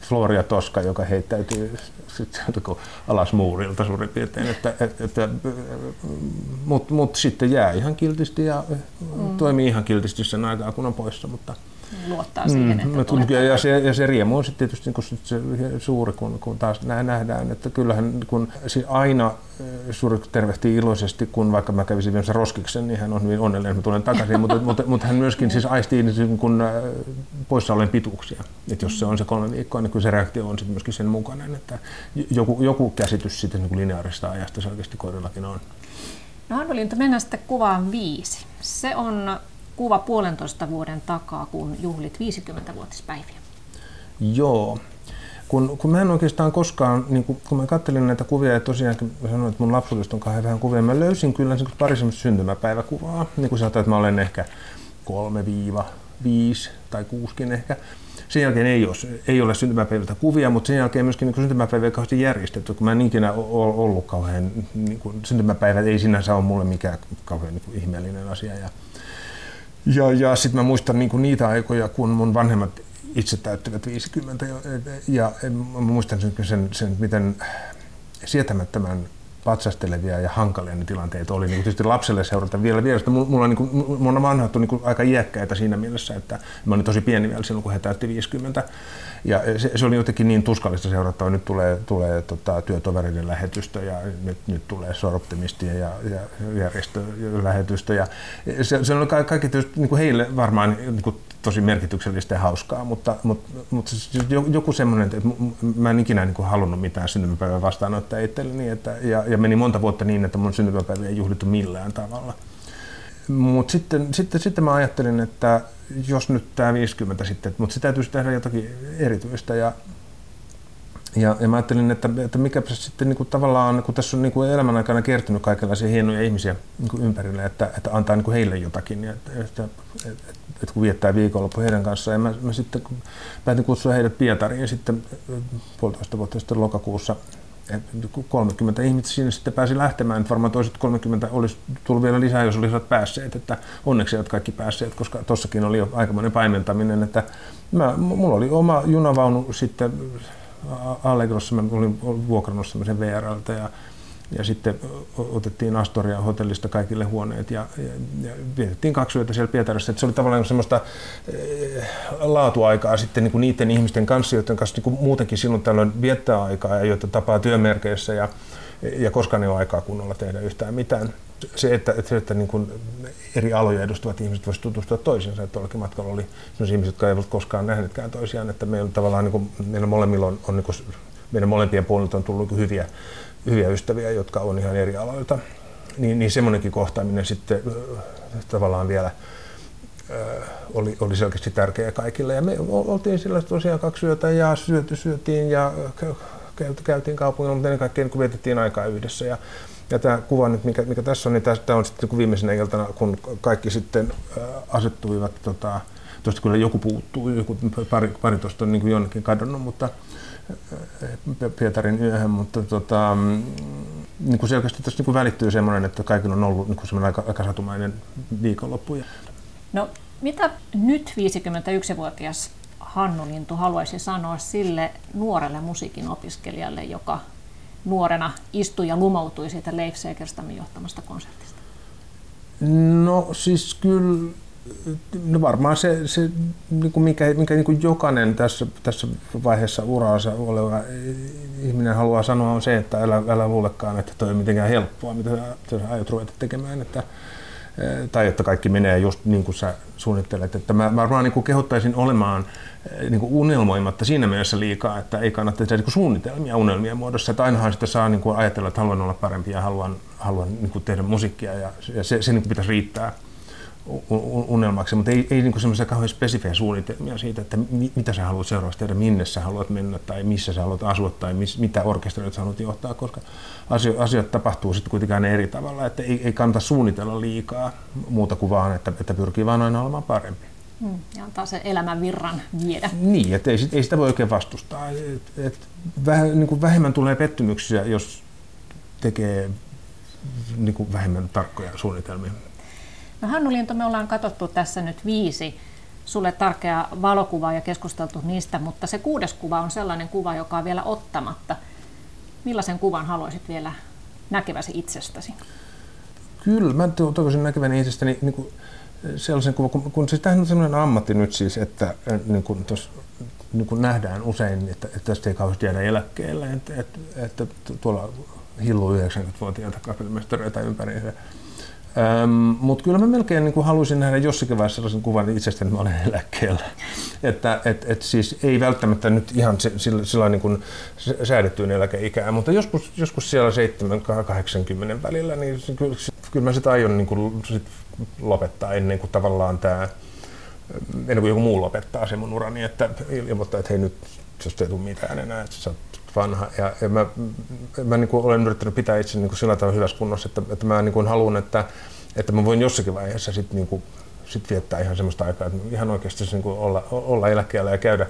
Floria Toska, joka heittäytyy sitten alas muurilta suurin piirtein. Että, että, että, Mutta mut sitten jää ihan kiltisti ja mm. Toimii ihan kiltisti sen aikaa, kun on poissa. Mutta, luottaa siihen, mm, että mm, ja, se, ja se riemu on sitten tietysti kun se suuri, kun, kun taas nähdään, että kyllähän kun aina suuri tervehtii iloisesti, kun vaikka mä kävisin vielä roskiksen, niin hän on hyvin onnellinen, että mä tulen takaisin, mutta, mutta, mutta hän myöskin siis aistii niin kun poissa olen pituuksia. Että jos se on se kolme viikkoa, niin kyllä se reaktio on sitten myöskin sen mukainen, että joku, joku käsitys sitten niin lineaarista ajasta se oikeasti koirillakin on. No Arvolinta, mennään sitten kuvaan viisi. Se on kuva puolentoista vuoden takaa, kun juhlit 50-vuotispäiviä. Joo. Kun, kun mä en oikeastaan koskaan, niin kun, kun mä kattelin näitä kuvia ja tosiaankin mä sanoin, että mun lapsuudesta on kahden vähän kuvia, mä löysin kyllä pari semmoista syntymäpäiväkuvaa, niin kuin sanotaan, että mä olen ehkä kolme viiva viisi tai kuuskin ehkä. Sen jälkeen ei ole, ei ole syntymäpäiviltä kuvia, mutta sen jälkeen myöskin niin syntymäpäiviä kauheasti järjestetty, kun mä en ikinä ollut kauhean, niin kuin, syntymäpäivät ei sinänsä ole mulle mikään kauhean niin kuin, ihmeellinen asia. Ja, ja, ja sitten mä muistan niin kuin niitä aikoja, kun mun vanhemmat itse täyttivät 50 ja, ja mä muistan sen, sen, sen miten sietämättömän patsastelevia ja hankalia ne tilanteet oli. Niin tietysti lapselle seurata vielä vielä. Mulla, on, niin kuin, on vanhat niin aika iäkkäitä siinä mielessä, että mä olin tosi pieni vielä silloin, kun he täytti 50. Ja se, se oli jotenkin niin tuskallista seurattavaa. Nyt tulee, tulee tota, työtovereiden lähetystä ja nyt, nyt tulee soroptimistia ja, ja järjestölähetystä. Ja se, se on kaikki, kaikki tietysti, niin kuin heille varmaan niin kuin tosi merkityksellistä ja hauskaa, mutta, mutta, mutta siis joku semmoinen, että mä en ikinä niin kuin halunnut mitään syntymäpäivää vastaanottaa itselleni, että, ja, ja meni monta vuotta niin, että mun syntymäpäivä ei juhlittu millään tavalla. Mutta sitten, sitten, sitten mä ajattelin, että jos nyt tämä 50 sitten, mutta se täytyisi tehdä jotakin erityistä ja ja, ja mä ajattelin, että, että mikä sitten niin kuin tavallaan, kun tässä on niin kuin elämän aikana kertynyt kaikenlaisia hienoja ihmisiä niin kuin ympärille, että, että antaa niin kuin heille jotakin, ja että, että, että, kun viettää viikonloppu heidän kanssaan. Ja mä, mä sitten päätin kutsua heidät Pietariin sitten puolitoista vuotta sitten lokakuussa 30 ihmistä sinne sitten pääsi lähtemään. Että varmaan toiset 30 olisi tullut vielä lisää, jos olisivat päässeet. Että onneksi eivät kaikki päässeet, koska tossakin oli jo aikamoinen paimentaminen. Että mä, mulla oli oma junavaunu sitten Allegrossa, mä olin vuokrannut semmoisen VRLtä ja, ja sitten otettiin Astoria hotellista kaikille huoneet ja, ja, ja vietettiin kaksi yötä siellä Pietarissa. Että se oli tavallaan semmoista eh, laatuaikaa sitten niin kuin niiden ihmisten kanssa, joiden kanssa niin kuin muutenkin silloin tällöin viettää aikaa ja joita tapaa työmerkeissä ja, ja koskaan ei ole aikaa kunnolla tehdä yhtään mitään se, että, että, että niin kuin eri aloja edustavat ihmiset voisivat tutustua toisiinsa. Että tuollakin matkalla oli ihmisiä, jotka eivät koskaan nähnytkään toisiaan. Että meillä tavallaan niin kuin, meillä molemmilla on, on niin kuin, meidän molempien puolilta on tullut niin hyviä, hyviä ystäviä, jotka on ihan eri aloilta. Niin, niin semmoinenkin kohtaaminen sitten tavallaan vielä oli, oli selkeästi tärkeä kaikille. Ja me oltiin sillä tosiaan kaksi yötä ja syöty, syötiin ja käytiin kaupungilla, mutta ennen kaikkea niin vietettiin aikaa yhdessä. Ja ja tämä kuva nyt, mikä, mikä tässä on, niin tämä on sitten niin viimeisenä iltana, kun kaikki sitten asettuivat, tota, tuosta kyllä joku puuttuu, joku pari, pari tuosta on niin jonnekin kadonnut, mutta Pietarin yöhön, mutta tota, mm, niin kuin selkeästi tässä niin kuin välittyy semmoinen, että kaikilla on ollut niin kuin semmoinen aika, aika satumainen viikonloppu. No mitä nyt 51-vuotias Hannu Lintu haluaisi sanoa sille nuorelle musiikin opiskelijalle, joka nuorena istui ja lumoutui siitä Leif Segerstamin johtamasta konsertista? No siis kyllä, no varmaan se, se niin kuin mikä, mikä niin kuin jokainen tässä, tässä vaiheessa uraansa oleva ihminen haluaa sanoa on se, että älä, älä luulekaan, että toi on mitenkään helppoa, mitä sä, sä aiot ruveta tekemään. Että, Eh, tai että kaikki menee just niin kuin sä suunnittelet. Että mä varmaan niin kuin kehottaisin olemaan eh, niin kuin unelmoimatta siinä mielessä liikaa, että ei kannata tehdä niin kuin suunnitelmia unelmien muodossa. Että ainahan sitä saa niin kuin ajatella, että haluan olla parempi ja haluan, haluan niin kuin tehdä musiikkia ja, ja se, se niin kuin pitäisi riittää unelmaksi, mutta ei, ei niin semmoisia kauhean spesifejä suunnitelmia siitä, että mi, mitä sä haluat seuraavaksi tehdä, minne sä haluat mennä tai missä sä haluat asua tai mis, mitä orkesteroita sä haluat johtaa, koska asio, asiat tapahtuu sitten kuitenkaan eri tavalla, että ei, ei kannata suunnitella liikaa muuta kuin vaan, että, että pyrkii vaan aina olemaan parempi. Hmm, ja antaa se elämän virran viedä. Niin, että ei, ei sitä voi oikein vastustaa. Et, et väh, niin kuin vähemmän tulee pettymyksiä, jos tekee niin kuin vähemmän tarkkoja suunnitelmia. No Hannu Linto, me ollaan katsottu tässä nyt viisi sulle tärkeää valokuvaa ja keskusteltu niistä, mutta se kuudes kuva on sellainen kuva, joka on vielä ottamatta. Millaisen kuvan haluaisit vielä näkeväsi itsestäsi? Kyllä, mä toivoisin näkeväni itsestäni niin kuin sellaisen kuvan, kun, kun siis tämähän on sellainen ammatti nyt siis, että niin kuin tos, niin kuin nähdään usein, että, että tästä ei kauheasti jäädä eläkkeelle, että, että, että tuolla hilluu 90-vuotiaita kapellimestareita ympäriinsä Ähm, Mutta kyllä mä melkein niin kuin haluaisin nähdä jossakin vaiheessa sellaisen kuvan itsestäni, että mä olen eläkkeellä. että et, et siis ei välttämättä nyt ihan sillä, sillä niin kuin säädettyyn eläkeikään, mutta joskus, joskus siellä 7-80 välillä, niin kyllä, kyllä mä sitä aion niin kuin sit lopettaa ennen kuin tavallaan tämä ennen kuin joku muu lopettaa sen mun urani, että ilmoittaa, että hei nyt jos ei tule mitään enää, että sä oot vanha. Ja, ja mä, mä niin kuin olen yrittänyt pitää itse niin kuin sillä tavalla hyvässä kunnossa, että, että mä niin kuin haluan, että, että mä voin jossakin vaiheessa sit niin kuin, sit viettää ihan semmoista aikaa, että ihan oikeasti niin kuin olla, olla eläkkeellä ja käydä,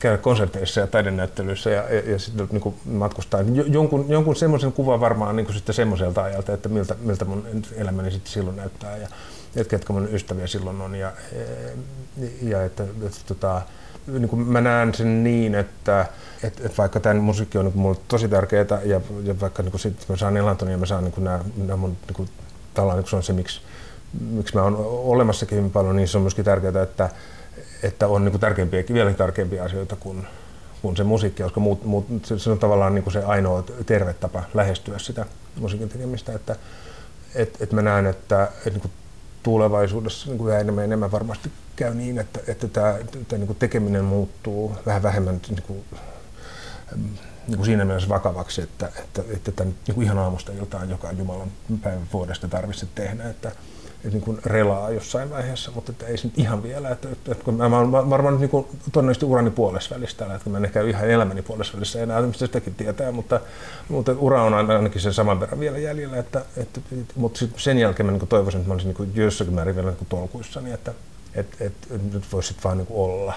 käydä konserteissa ja taidenäyttelyissä ja, ja, ja sitten niin kuin matkustaa. Jonkun, jonkun semmoisen kuvan varmaan niin kuin sitten semmoiselta ajalta, että miltä, miltä mun elämäni sitten silloin näyttää ja että ketkä mun ystäviä silloin on ja, ja, ja että, että, että tota, niin kuin mä näen sen niin, että et, et vaikka tämä musiikki on niin mulle tosi tärkeää ja, ja vaikka niin sit mä saan elantoni ja mä saan niin nämä, nämä mun niin kuin, niin se on se, miksi, miksi mä oon olemassakin hyvin paljon, niin se on myöskin tärkeää, että, että on niin tärkeimpiä, vielä tärkeimpiä asioita kuin, kuin se musiikki, koska muut, muut, se on tavallaan niin se ainoa terve tapa lähestyä sitä musiikin tekemistä, että et, et mä näen, että, että niin tulevaisuudessa niin kuin enemmän, enemmän varmasti käy niin, että, että tämä, tämä niin kuin tekeminen muuttuu vähän vähemmän niin kuin, niin kuin siinä mielessä vakavaksi, että, että, että tämän, niin kuin ihan aamusta iltaan joka Jumalan päivän vuodesta tarvitse tehdä, että niin kuin relaa jossain vaiheessa, mutta että ei se nyt ihan vielä. Että, että, että kun mä olen varmaan nyt niin kuin, todennäköisesti urani puolessa välissä että mä en ehkä ihan elämäni puolessa välissä enää, mistä sitäkin tietää, mutta, mutta ura on ainakin sen saman verran vielä jäljellä, että, että, mutta sen jälkeen mä niin toivoisin, että mä olisin niin kuin jossakin määrin vielä niin tolkuissani, että, että, että, että nyt voisi sitten vaan niin kuin olla.